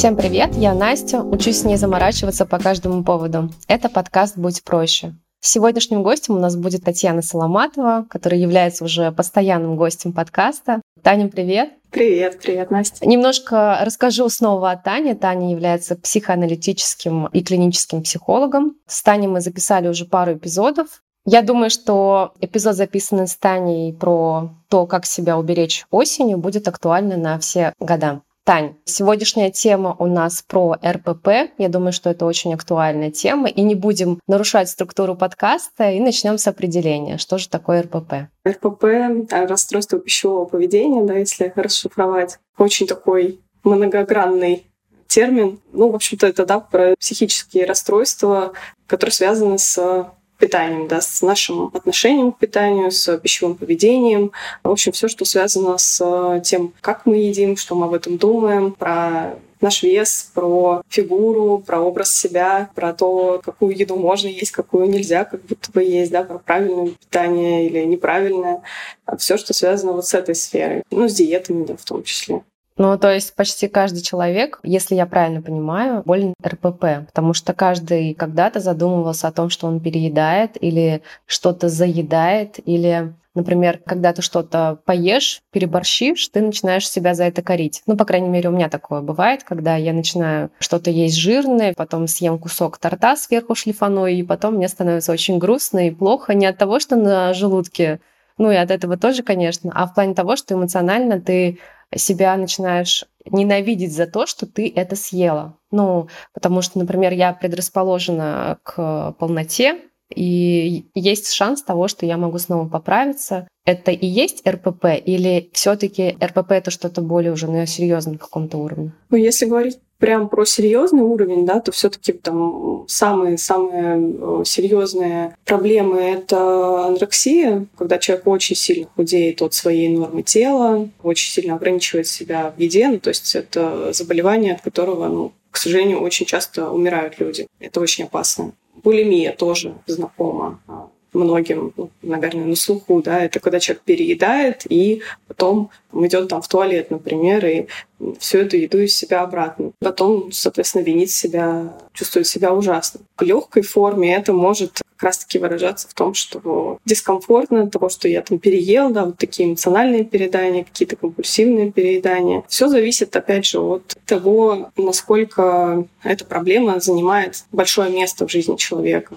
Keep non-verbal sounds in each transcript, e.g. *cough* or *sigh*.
Всем привет, я Настя, учусь не заморачиваться по каждому поводу. Это подкаст «Будь проще». Сегодняшним гостем у нас будет Татьяна Соломатова, которая является уже постоянным гостем подкаста. Таня, привет! Привет, привет, Настя. Немножко расскажу снова о Тане. Таня является психоаналитическим и клиническим психологом. С Таней мы записали уже пару эпизодов. Я думаю, что эпизод, записанный с Таней про то, как себя уберечь осенью, будет актуальный на все года. Тань, сегодняшняя тема у нас про РПП. Я думаю, что это очень актуальная тема. И не будем нарушать структуру подкаста и начнем с определения. Что же такое РПП? РПП — расстройство пищевого поведения, да, если расшифровать. Очень такой многогранный термин. Ну, в общем-то, это да, про психические расстройства, которые связаны с питанием, да, с нашим отношением к питанию, с пищевым поведением. В общем, все, что связано с тем, как мы едим, что мы об этом думаем, про наш вес, про фигуру, про образ себя, про то, какую еду можно есть, какую нельзя, как будто бы есть, да, про правильное питание или неправильное. Все, что связано вот с этой сферой. Ну, с диетами, да, в том числе. Ну, то есть почти каждый человек, если я правильно понимаю, болен РПП, потому что каждый когда-то задумывался о том, что он переедает или что-то заедает, или Например, когда ты что-то поешь, переборщишь, ты начинаешь себя за это корить. Ну, по крайней мере, у меня такое бывает, когда я начинаю что-то есть жирное, потом съем кусок торта сверху шлифаную, и потом мне становится очень грустно и плохо не от того, что на желудке, ну и от этого тоже, конечно, а в плане того, что эмоционально ты себя начинаешь ненавидеть за то, что ты это съела. Ну, потому что, например, я предрасположена к полноте, и есть шанс того, что я могу снова поправиться. Это и есть РПП, или все-таки РПП это что-то более уже на серьезном каком-то уровне? Ну, если говорить прям про серьезный уровень, да, то все-таки там самые самые э, серьезные проблемы это анорексия, когда человек очень сильно худеет от своей нормы тела, очень сильно ограничивает себя в еде, ну, то есть это заболевание, от которого, ну, к сожалению, очень часто умирают люди. Это очень опасно. Булимия тоже знакома многим, ну, наверное, на слуху, да, это когда человек переедает и потом идет там в туалет, например, и всю эту еду из себя обратно. Потом, соответственно, винит себя, чувствует себя ужасно. В легкой форме это может как раз-таки выражаться в том, что дискомфортно от того, что я там переел, да, вот такие эмоциональные переедания, какие-то компульсивные переедания. Все зависит, опять же, от того, насколько эта проблема занимает большое место в жизни человека.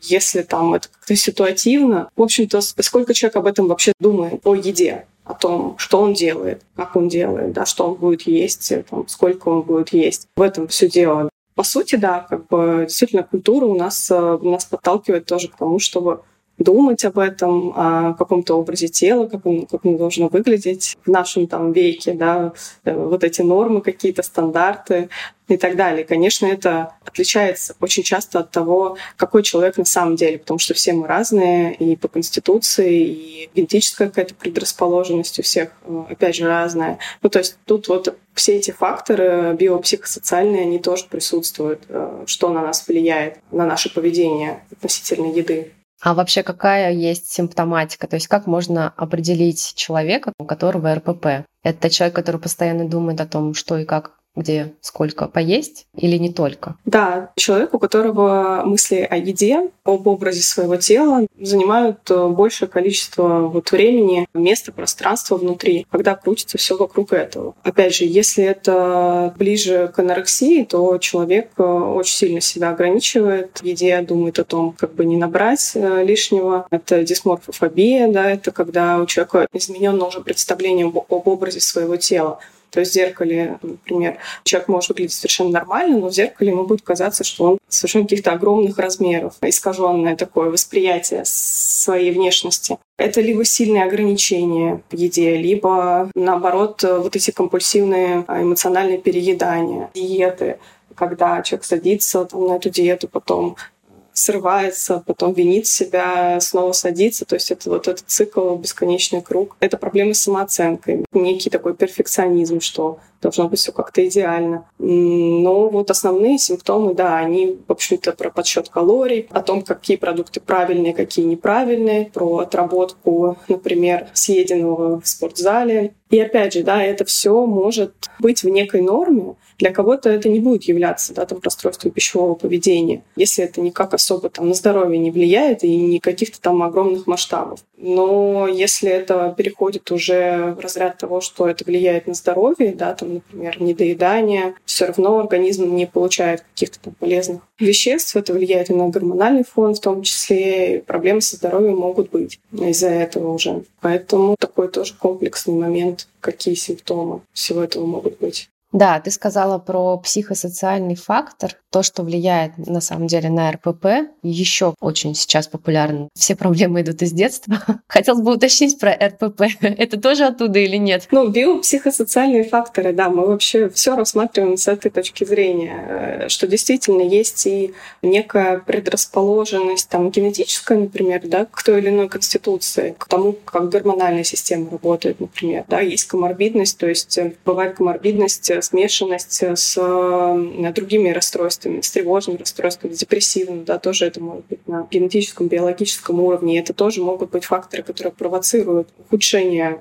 Если там это как-то ситуативно, в общем-то, сколько человек об этом вообще думает, о еде, о том, что он делает, как он делает, да, что он будет есть, там, сколько он будет есть. В этом все дело. По сути, да, как бы действительно культура у нас, э, нас подталкивает тоже к тому, чтобы думать об этом, о каком-то образе тела, как он, как он должно выглядеть в нашем там веке, да, э, вот эти нормы какие-то, стандарты и так далее. Конечно, это отличается очень часто от того, какой человек на самом деле, потому что все мы разные и по конституции, и генетическая какая-то предрасположенность у всех, э, опять же, разная. Ну, то есть тут вот все эти факторы биопсихосоциальные, они тоже присутствуют, э, что на нас влияет, на наше поведение относительно еды. А вообще какая есть симптоматика? То есть как можно определить человека, у которого РПП? Это человек, который постоянно думает о том, что и как где сколько поесть или не только? Да, человек, у которого мысли о еде, об образе своего тела занимают э, большее количество вот времени, места, пространства внутри, когда крутится все вокруг этого. Опять же, если это ближе к анорексии, то человек э, очень сильно себя ограничивает в еде, думает о том, как бы не набрать э, лишнего. Это дисморфофобия, да, это когда у человека изменено уже представление об образе своего тела. То есть в зеркале, например, человек может выглядеть совершенно нормально, но в зеркале ему будет казаться, что он совершенно каких-то огромных размеров, искаженное такое восприятие своей внешности. Это либо сильные ограничения в еде, либо, наоборот, вот эти компульсивные а, эмоциональные переедания, диеты, когда человек садится там, на эту диету, потом срывается, потом винит себя, снова садится. То есть это вот этот цикл, бесконечный круг. Это проблемы с самооценкой, некий такой перфекционизм, что должно быть все как-то идеально. Но вот основные симптомы, да, они, в общем-то, про подсчет калорий, о том, какие продукты правильные, какие неправильные, про отработку, например, съеденного в спортзале, И опять же, да, это все может быть в некой норме, для кого-то это не будет являться да, там, расстройством пищевого поведения, если это никак особо там, на здоровье не влияет и не каких-то там огромных масштабов. Но если это переходит уже в разряд того, что это влияет на здоровье, да, там, например, недоедание, все равно организм не получает каких-то там полезных веществ, это влияет и на гормональный фон в том числе, и проблемы со здоровьем могут быть из-за этого уже. Поэтому такой тоже комплексный момент, какие симптомы всего этого могут быть. Да, ты сказала про психосоциальный фактор, то, что влияет на самом деле на РПП, еще очень сейчас популярно. Все проблемы идут из детства. *laughs* Хотелось бы уточнить про РПП. *laughs* Это тоже оттуда или нет? Ну, биопсихосоциальные факторы, да, мы вообще все рассматриваем с этой точки зрения, э, что действительно есть и некая предрасположенность там генетическая, например, да, к той или иной конституции, к тому, как гормональная система работает, например, да, есть коморбидность, то есть э, бывает коморбидность смешанность с э, другими расстройствами, с тревожным расстройством, с депрессивным, да, тоже это может быть на генетическом, биологическом уровне. И это тоже могут быть факторы, которые провоцируют ухудшение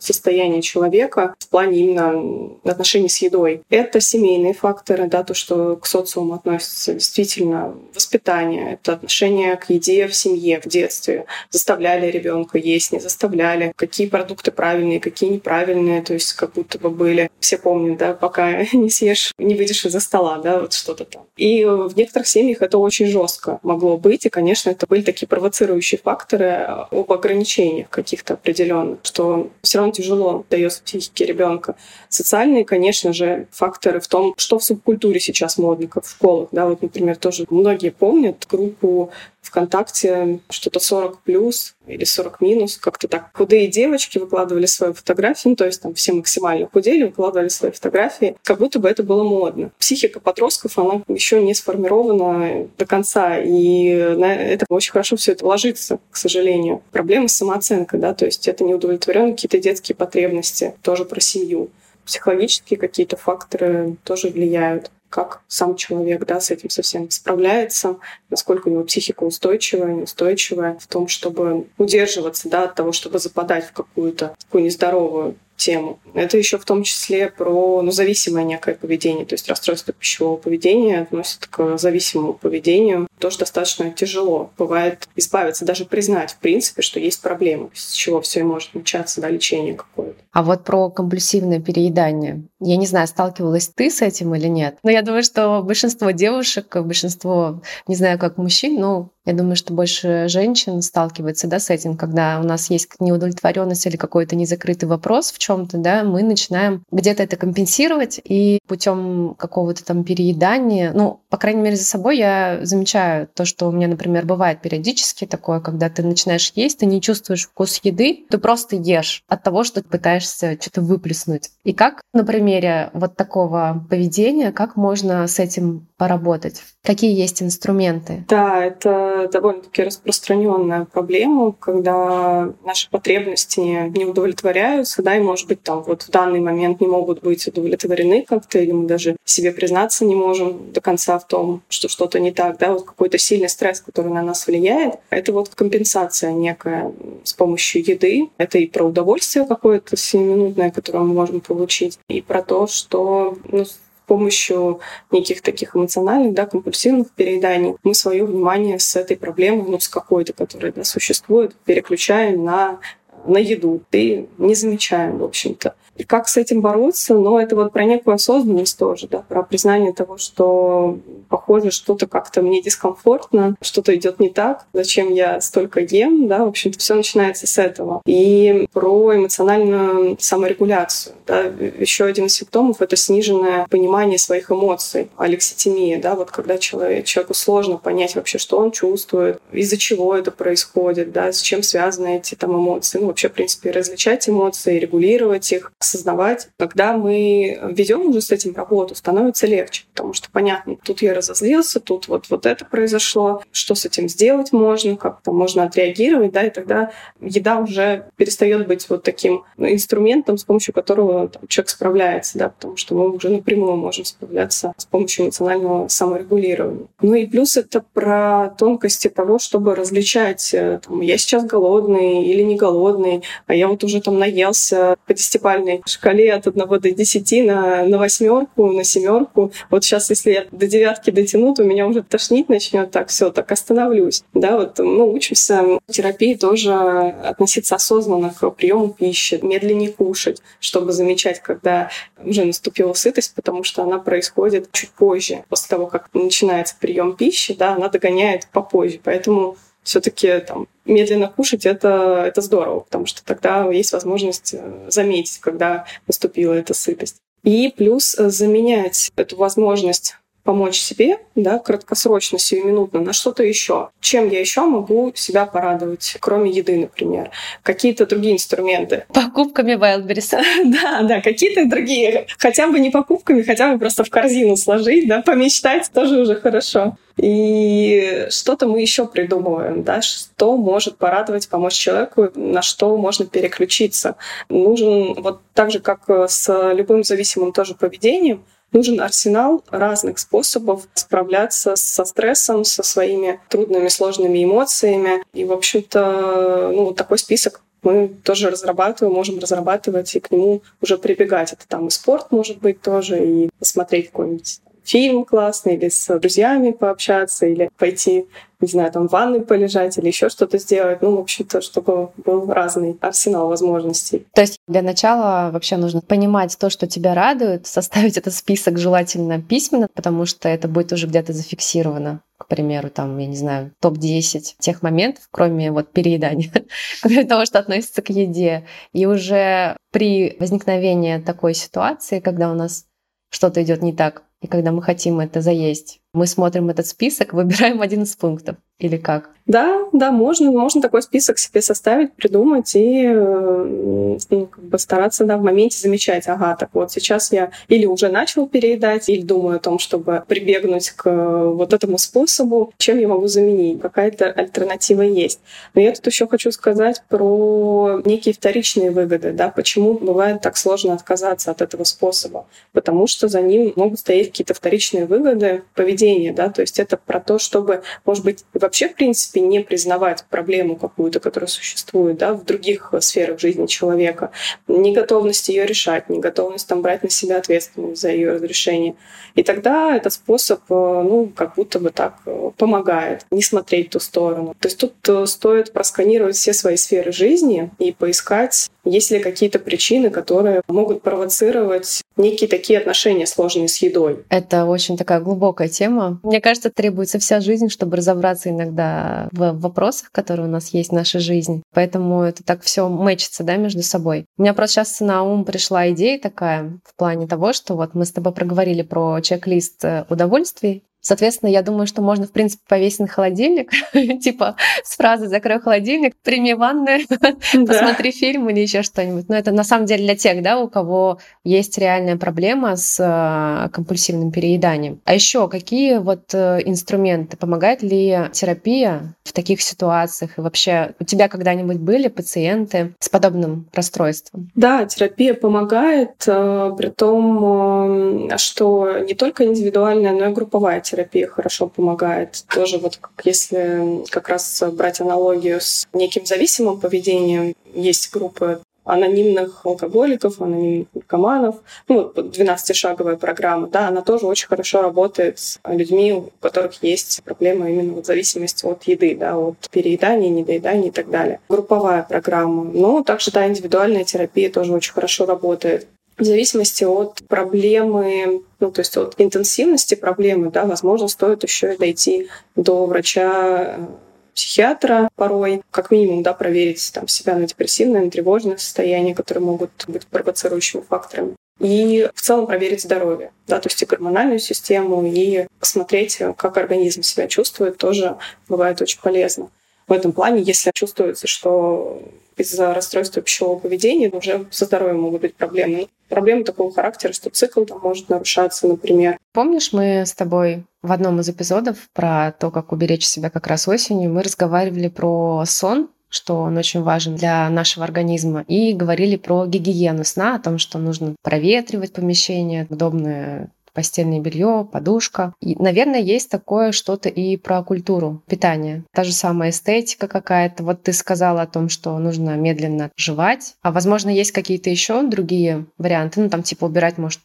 состояние человека в плане именно отношений с едой. Это семейные факторы, да, то, что к социуму относится действительно воспитание, это отношение к еде в семье, в детстве. Заставляли ребенка есть, не заставляли, какие продукты правильные, какие неправильные, то есть как будто бы были. Все помнят, да, пока *laughs* не съешь, не выйдешь из-за стола, да, вот что-то там. И в некоторых семьях это очень жестко могло быть, и, конечно, это были такие провоцирующие факторы об ограничениях каких-то определенных, что все равно тяжело дается психике ребенка. Социальные, конечно же, факторы в том, что в субкультуре сейчас модно, как в школах. Да, вот, например, тоже многие помнят группу ВКонтакте что-то 40 плюс или 40 минус, как-то так. Худые девочки выкладывали свои фотографии, ну, то есть там все максимально худели, выкладывали свои фотографии, как будто бы это было модно. Психика подростков, она еще не сформирована до конца, и на это очень хорошо все это ложится, к сожалению. Проблема с самооценкой, да, то есть это неудовлетворенные какие-то детские потребности, тоже про семью. Психологические какие-то факторы тоже влияют как сам человек да, с этим совсем справляется, насколько у него психика устойчивая, неустойчивая в том, чтобы удерживаться да, от того, чтобы западать в какую-то такую нездоровую тему. Это еще в том числе про ну, зависимое некое поведение, то есть расстройство пищевого поведения относится к зависимому поведению. Тоже достаточно тяжело. Бывает избавиться, даже признать, в принципе, что есть проблема, с чего все и может начаться, да, лечение какое-то. А вот про компульсивное переедание. Я не знаю, сталкивалась ты с этим или нет, но я думаю, что большинство девушек, большинство, не знаю, как мужчин, но я думаю, что больше женщин сталкивается да, с этим, когда у нас есть неудовлетворенность или какой-то незакрытый вопрос в чем-то, да, мы начинаем где-то это компенсировать и путем какого-то там переедания, ну, по крайней мере, за собой я замечаю то, что у меня, например, бывает периодически такое, когда ты начинаешь есть, ты не чувствуешь вкус еды, ты просто ешь от того, что ты пытаешься что-то выплеснуть. И как на примере вот такого поведения, как можно с этим поработать? Какие есть инструменты? Да, это довольно-таки распространенная проблема, когда наши потребности не удовлетворяются, да, и, может быть, там вот в данный момент не могут быть удовлетворены как-то, или мы даже себе признаться не можем до конца в том, что что-то не так, да, вот какой-то сильный стресс, который на нас влияет. Это вот компенсация некая с помощью еды. Это и про удовольствие какое-то сиюминутное, которое мы можем получить, и про то, что ну, помощью неких таких эмоциональных, да, компульсивных перееданий мы свое внимание с этой проблемой, ну, с какой-то, которая да, существует, переключаем на на еду и не замечаем, в общем-то. И как с этим бороться? Ну, это вот про некую осознанность тоже, да, про признание того, что, похоже, что-то как-то мне дискомфортно, что-то идет не так, зачем я столько ем, да, в общем-то, все начинается с этого. И про эмоциональную саморегуляцию, да, еще один из симптомов — это сниженное понимание своих эмоций, алекситимия, да, вот когда человек, человеку сложно понять вообще, что он чувствует, из-за чего это происходит, да, с чем связаны эти там эмоции, ну, вообще, в принципе, различать эмоции, регулировать их, осознавать. Когда мы ведем уже с этим работу, становится легче, потому что понятно, тут я разозлился, тут вот, вот это произошло, что с этим сделать можно, как-то можно отреагировать, да, и тогда еда уже перестает быть вот таким инструментом, с помощью которого там, человек справляется, да, потому что мы уже напрямую можем справляться с помощью эмоционального саморегулирования. Ну и плюс это про тонкости того, чтобы различать, э, там, я сейчас голодный или не голодный, а я вот уже там наелся по десятипальной шкале от одного до десяти на, на восьмерку, на семерку. Вот сейчас, если я до девятки дотяну, то меня уже тошнить начнет, так все, так остановлюсь. Да, вот мы учимся в терапии тоже относиться осознанно к приему пищи, медленнее кушать, чтобы замечать, когда уже наступила сытость, потому что она происходит чуть позже, после того, как начинается прием пищи, да, она догоняет попозже. Поэтому все-таки там медленно кушать это, это здорово, потому что тогда есть возможность э, заметить, когда наступила эта сытость. И плюс э, заменять эту возможность помочь себе, да, краткосрочно, сиюминутно, на что-то еще. Чем я еще могу себя порадовать, кроме еды, например? Какие-то другие инструменты. Покупками Wildberries. *laughs* Да, да, какие-то другие. Хотя бы не покупками, хотя бы просто в корзину сложить, да, помечтать тоже уже хорошо. И что-то мы еще придумываем, да, что может порадовать, помочь человеку, на что можно переключиться. Нужен вот так же, как с любым зависимым тоже поведением, нужен арсенал разных способов справляться со стрессом, со своими трудными, сложными эмоциями. И, в общем-то, ну, вот такой список мы тоже разрабатываем, можем разрабатывать и к нему уже прибегать. Это там и спорт может быть тоже, и посмотреть какой-нибудь фильм классный, или с друзьями пообщаться, или пойти, не знаю, там в ванной полежать, или еще что-то сделать. Ну, в общем-то, чтобы был разный арсенал возможностей. То есть для начала вообще нужно понимать то, что тебя радует, *laughs* составить этот список желательно письменно, потому что это будет уже где-то зафиксировано к примеру, там, я не знаю, топ-10 тех моментов, кроме вот переедания, *laughs* кроме того, что относится к еде. И уже при возникновении такой ситуации, когда у нас что-то идет не так, и когда мы хотим это заесть, мы смотрим этот список, *laughs* выбираем один из пунктов. Или как? Да, да, можно, можно такой список себе составить, придумать и э, ну, как бы стараться да, в моменте замечать, ага, так вот сейчас я или уже начал переедать, или думаю о том, чтобы прибегнуть к вот этому способу, чем я могу заменить, какая-то альтернатива есть. Но я тут еще хочу сказать про некие вторичные выгоды, да, почему бывает так сложно отказаться от этого способа, потому что за ним могут стоять какие-то вторичные выгоды поведения, да, то есть это про то, чтобы, может быть, вообще, в принципе, не признавать проблему какую-то, которая существует да, в других сферах жизни человека, не готовность ее решать, не готовность там, брать на себя ответственность за ее разрешение. И тогда этот способ, э, ну, как будто бы так э, помогает не смотреть в ту сторону. То есть тут э, стоит просканировать все свои сферы жизни и поискать, есть ли какие-то причины, которые могут провоцировать некие такие отношения сложные с едой. Это очень такая глубокая тема. Мне кажется, требуется вся жизнь, чтобы разобраться иногда в вопросах, которые у нас есть в нашей жизни. Поэтому это так все мэчится да, между собой. У меня просто сейчас на ум пришла идея такая в плане того, что вот мы с тобой проговорили про чек-лист э, удовольствий, Соответственно, я думаю, что можно, в принципе, повесить на холодильник, *laughs* типа с фразой «закрой холодильник», «прими ванную», *laughs* «посмотри фильм» или еще что-нибудь. Но это на самом деле для тех, да, у кого есть реальная проблема с э, компульсивным перееданием. А еще какие вот э, инструменты? Помогает ли терапия в таких ситуациях? И вообще у тебя когда-нибудь были пациенты с подобным расстройством? Да, терапия помогает, э, при том, что не только индивидуальная, но и групповая терапия хорошо помогает. Тоже вот как если как раз брать аналогию с неким зависимым поведением, есть группы анонимных алкоголиков, анонимных наркоманов. Ну, вот 12-шаговая программа, да, она тоже очень хорошо работает с людьми, у которых есть проблема именно вот зависимости от еды, да, от переедания, недоедания и так далее. Групповая программа. Но также, да, индивидуальная терапия тоже очень хорошо работает в зависимости от проблемы, ну, то есть от интенсивности проблемы, да, возможно, стоит еще дойти до врача э, психиатра порой, как минимум, да, проверить там, себя на депрессивное, на тревожное состояние, которые могут быть провоцирующими факторами. И в целом проверить здоровье, да, то есть и гормональную систему, и посмотреть, как организм себя чувствует, тоже бывает очень полезно. В этом плане, если чувствуется, что из-за расстройства пищевого поведения уже со здоровьем могут быть проблемы. Проблемы такого характера, что цикл там может нарушаться, например. Помнишь, мы с тобой в одном из эпизодов про то, как уберечь себя как раз осенью, мы разговаривали про сон, что он очень важен для нашего организма, и говорили про гигиену сна, о том, что нужно проветривать помещение, удобное постельное белье, подушка. И, наверное, есть такое что-то и про культуру питания. Та же самая эстетика какая-то. Вот ты сказала о том, что нужно медленно жевать. А возможно, есть какие-то еще другие варианты. Ну, там типа убирать, может,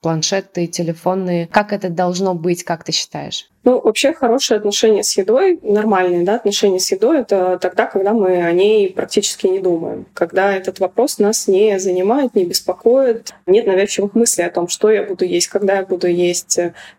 планшеты, телефонные. Как это должно быть, как ты считаешь? Ну, вообще хорошие отношения с едой, нормальные да, отношения с едой, это тогда, когда мы о ней практически не думаем. Когда этот вопрос нас не занимает, не беспокоит, нет навязчивых мыслей о том, что я буду есть, когда я буду есть,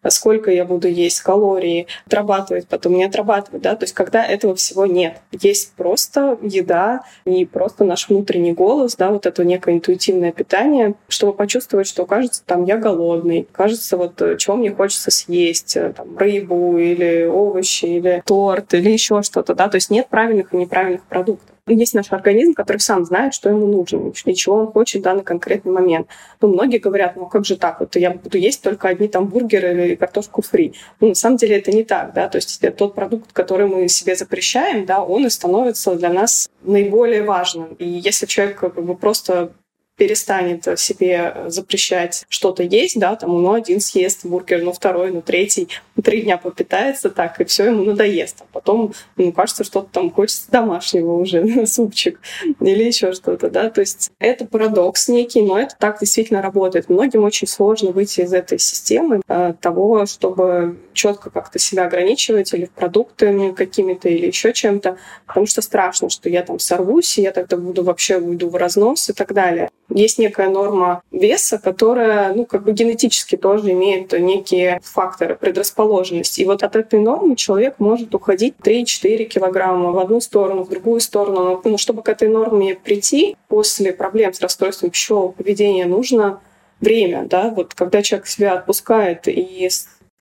сколько я буду есть, калории, отрабатывать, потом не отрабатывать. Да? То есть когда этого всего нет. Есть просто еда и просто наш внутренний голос, да, вот это некое интуитивное питание, чтобы почувствовать, что, кажется, там я голодный, кажется, вот чего мне хочется съесть, там, рыбу, рыбу или овощи, или торт, или еще что-то, да, то есть нет правильных и неправильных продуктов. Есть наш организм, который сам знает, что ему нужно и чего он хочет в данный конкретный момент. Ну, многие говорят, ну как же так, вот я буду есть только одни там бургеры или картошку фри. Ну, на самом деле это не так, да, то есть тот продукт, который мы себе запрещаем, да, он и становится для нас наиболее важным. И если человек как бы просто перестанет себе запрещать что-то есть, да, там, ну, один съест бургер, ну, второй, ну, третий, ну, три дня попитается так, и все ему надоест. А потом, ну, кажется, что-то там хочется домашнего уже, *laughs* супчик или еще что-то, да, то есть это парадокс некий, но это так действительно работает. Многим очень сложно выйти из этой системы э, того, чтобы четко как-то себя ограничивать или продуктами какими-то или еще чем-то, потому что страшно, что я там сорвусь, и я тогда буду вообще уйду в разнос и так далее есть некая норма веса, которая, ну, как бы генетически тоже имеет некие факторы предрасположенности. И вот от этой нормы человек может уходить 3-4 килограмма в одну сторону, в другую сторону. Но чтобы к этой норме прийти после проблем с расстройством пищевого поведения, нужно время, да, вот когда человек себя отпускает и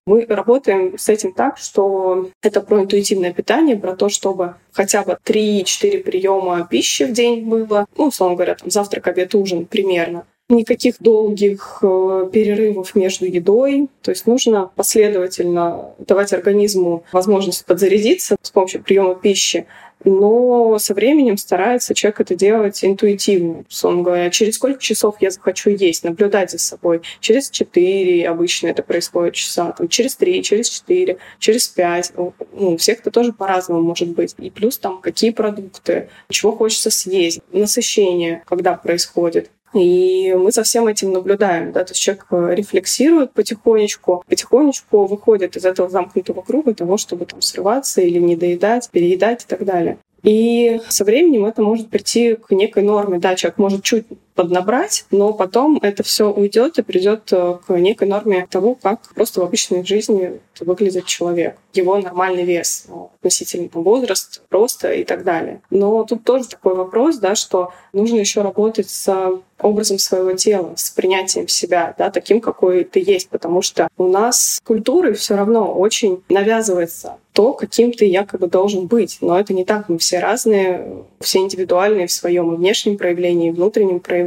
мы работаем с этим так, что это про интуитивное питание, про то, чтобы хотя бы 3-4 приема пищи в день было, ну, условно говоря, там завтрак, обед, ужин примерно. Никаких долгих э, перерывов между едой. То есть нужно последовательно давать организму возможность подзарядиться с помощью приема пищи, но со временем старается человек это делать интуитивно. Он говорит, через сколько часов я захочу есть, наблюдать за собой. Через 4 обычно это происходит часа, там, через 3, через 4, через 5. Ну, у всех это тоже по-разному может быть. И плюс там какие продукты, чего хочется съесть, насыщение, когда происходит. И мы за всем этим наблюдаем. Да? То есть человек э, рефлексирует потихонечку, потихонечку выходит из этого замкнутого круга того, чтобы там срываться или не доедать, переедать и так далее. И со временем это может прийти к некой норме. Да, человек может чуть поднабрать, но потом это все уйдет и придет э, к некой норме того, как просто в обычной жизни выглядит человек, его нормальный вес ну, относительно возраст, роста и так далее. Но тут тоже такой вопрос, да, что нужно еще работать с образом своего тела, с принятием себя, да, таким, какой ты есть, потому что у нас культурой все равно очень навязывается то, каким ты якобы должен быть. Но это не так. Мы все разные, все индивидуальные в своем внешнем проявлении, внутреннем проявлении,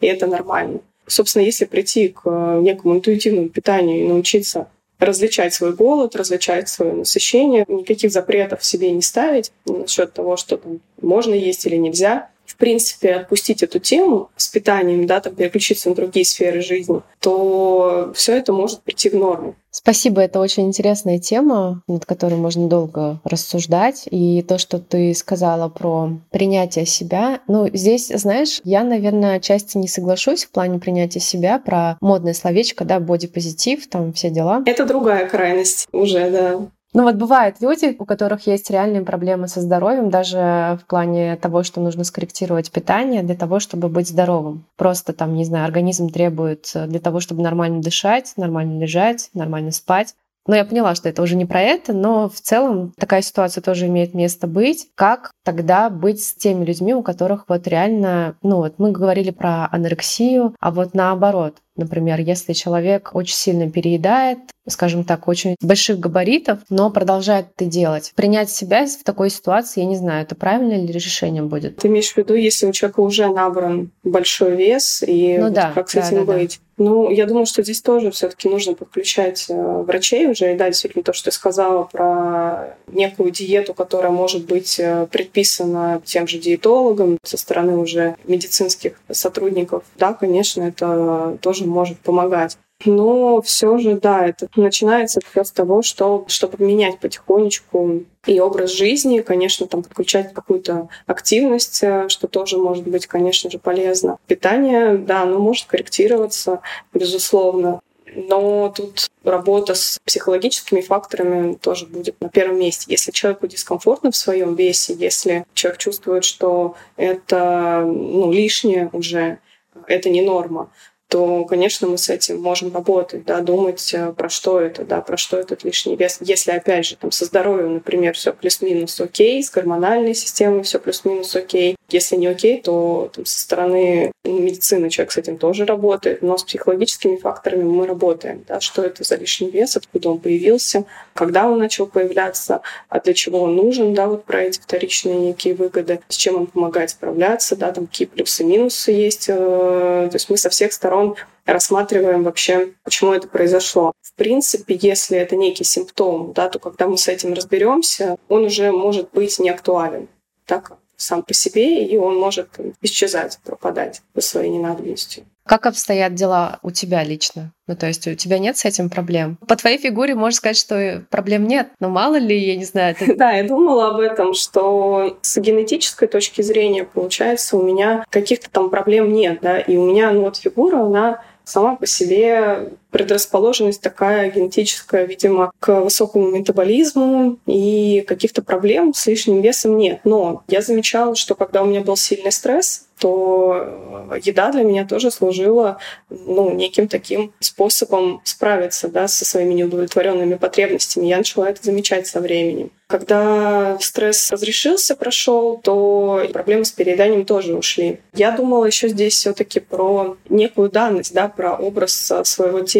и это нормально. Собственно, если прийти к некому интуитивному питанию и научиться различать свой голод, различать свое насыщение, никаких запретов себе не ставить насчет того, что там можно есть или нельзя, в принципе, отпустить эту тему с питанием, да, там переключиться на другие сферы жизни, то все это может прийти в норму. Спасибо, это очень интересная тема, над которой можно долго рассуждать. И то, что ты сказала про принятие себя, ну, здесь, знаешь, я, наверное, отчасти не соглашусь в плане принятия себя, про модное словечко, да, бодипозитив, там все дела. Это другая крайность уже, да. Ну вот бывают люди, у которых есть реальные проблемы со здоровьем, даже в плане того, что нужно скорректировать питание для того, чтобы быть здоровым. Просто там, не знаю, организм требует э, для того, чтобы нормально дышать, нормально лежать, нормально спать. Но я поняла, что это уже не про это, но в целом такая ситуация тоже имеет место быть. Как тогда быть с теми людьми, у которых вот реально, ну вот мы говорили про анорексию, а вот наоборот, Например, если человек очень сильно переедает, скажем так, очень больших габаритов, но продолжает это делать. Принять себя в такой ситуации, я не знаю, это правильное ли решение будет. Ты имеешь в виду, если у человека уже набран большой вес, и ну, вот да, как с да, этим да, быть? Да. Ну, я думаю, что здесь тоже все-таки нужно подключать э, врачей уже. И да, действительно, то, что ты сказала про некую диету, которая может быть э, предписана тем же диетологом со стороны уже медицинских сотрудников. Да, конечно, это тоже может помогать. Но все же, да, это начинается все с того, что, чтобы менять потихонечку и образ жизни, конечно, там подключать какую-то активность, э, что тоже может быть, конечно же, полезно. Питание, да, оно может корректироваться, безусловно. Но тут работа с психологическими факторами тоже будет на первом месте. Если человеку дискомфортно в своем весе, если человек чувствует, что это ну, лишнее уже, это не норма, то, конечно, мы с этим можем работать, да, думать, э, про что это, да, про что этот лишний вес. Если, опять же, там, со здоровьем, например, все плюс-минус окей, с гормональной системой все плюс-минус окей. Если не окей, то там, со стороны медицины человек с этим тоже работает, но с психологическими факторами мы работаем, да, что это за лишний вес, откуда он появился, когда он начал появляться, а для чего он нужен, да, вот про эти вторичные некие выгоды, с чем он помогает справляться, да, там какие плюсы и минусы есть. Э, то есть мы со всех сторон сторон рассматриваем вообще, почему это произошло. В принципе, если это некий симптом, да, то когда мы с этим разберемся, он уже может быть не актуален так сам по себе, и он может исчезать, пропадать по своей ненадобности. Как обстоят дела у тебя лично? Ну, то есть у тебя нет с этим проблем? По твоей фигуре можно сказать, что проблем нет, но мало ли, я не знаю. Ты... *laughs* Да, я думала об этом, что с генетической точки зрения, получается, у меня каких-то там проблем нет, да, и у меня, ну вот фигура, она сама по себе предрасположенность такая генетическая, видимо, к высокому метаболизму и каких-то проблем с лишним весом нет. Но я замечала, что когда у меня был сильный стресс, то еда для меня тоже служила ну, неким таким способом справиться да, со своими неудовлетворенными потребностями. Я начала это замечать со временем. Когда стресс разрешился, прошел, то проблемы с перееданием тоже ушли. Я думала еще здесь все-таки про некую данность, да, про образ своего тела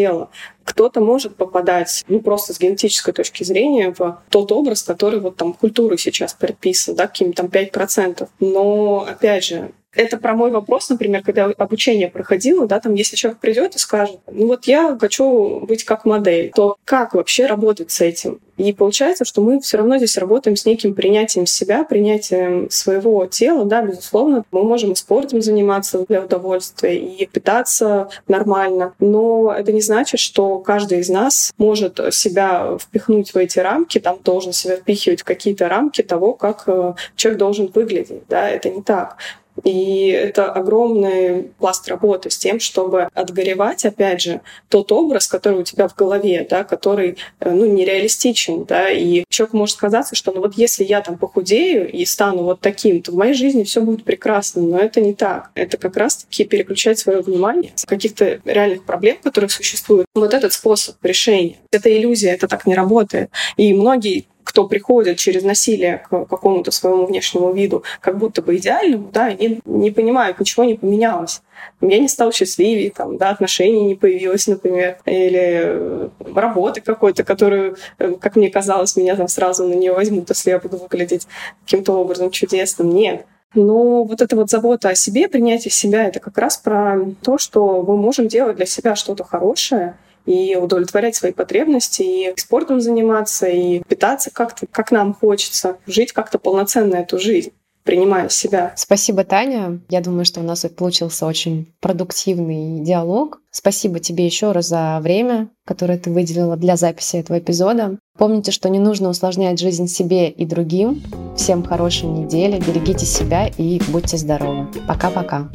кто-то может попадать, ну, просто с генетической точки зрения, в тот образ, который вот там культуры сейчас предписан, да, каким-то там 5%. Но, опять же, это про мой вопрос, например, когда обучение проходило, да, там, если человек придет и скажет, ну вот я хочу быть как модель, то как вообще работать с этим? И получается, что мы все равно здесь работаем с неким принятием себя, принятием своего тела, да, безусловно. Мы можем и спортом заниматься для удовольствия и питаться нормально, но это не значит, что каждый из нас может себя впихнуть в эти рамки, там должен себя впихивать в какие-то рамки того, как э, человек должен выглядеть, да, это не так. И это огромный пласт работы с тем, чтобы отгоревать, опять же, тот образ, который у тебя в голове, да, который э, ну, нереалистичен. Да, и человек может сказаться, что ну вот если я там похудею и стану вот таким, то в моей жизни все будет прекрасно. Но это не так. Это как раз-таки переключать свое внимание с каких-то реальных проблем, которые существуют. Вот этот способ решения. Это иллюзия, это так не работает. И многие кто приходит через насилие к какому-то своему внешнему виду, как будто бы идеальному, да, они не понимают, ничего не поменялось. Я не стал счастливее, там, да, отношений не появилось, например, или э, работы какой-то, которую, э, как мне казалось, меня там сразу на нее возьмут, если я буду выглядеть каким-то образом чудесным. Нет. Но вот эта вот забота о себе, принятие себя, это как раз про то, что мы можем делать для себя что-то хорошее, и удовлетворять свои потребности, и спортом заниматься, и питаться как-то, как нам хочется, жить как-то полноценно эту жизнь принимая себя. Спасибо, Таня. Я думаю, что у нас получился очень продуктивный диалог. Спасибо тебе еще раз за время, которое ты выделила для записи этого эпизода. Помните, что не нужно усложнять жизнь себе и другим. Всем хорошей недели, берегите себя и будьте здоровы. Пока-пока.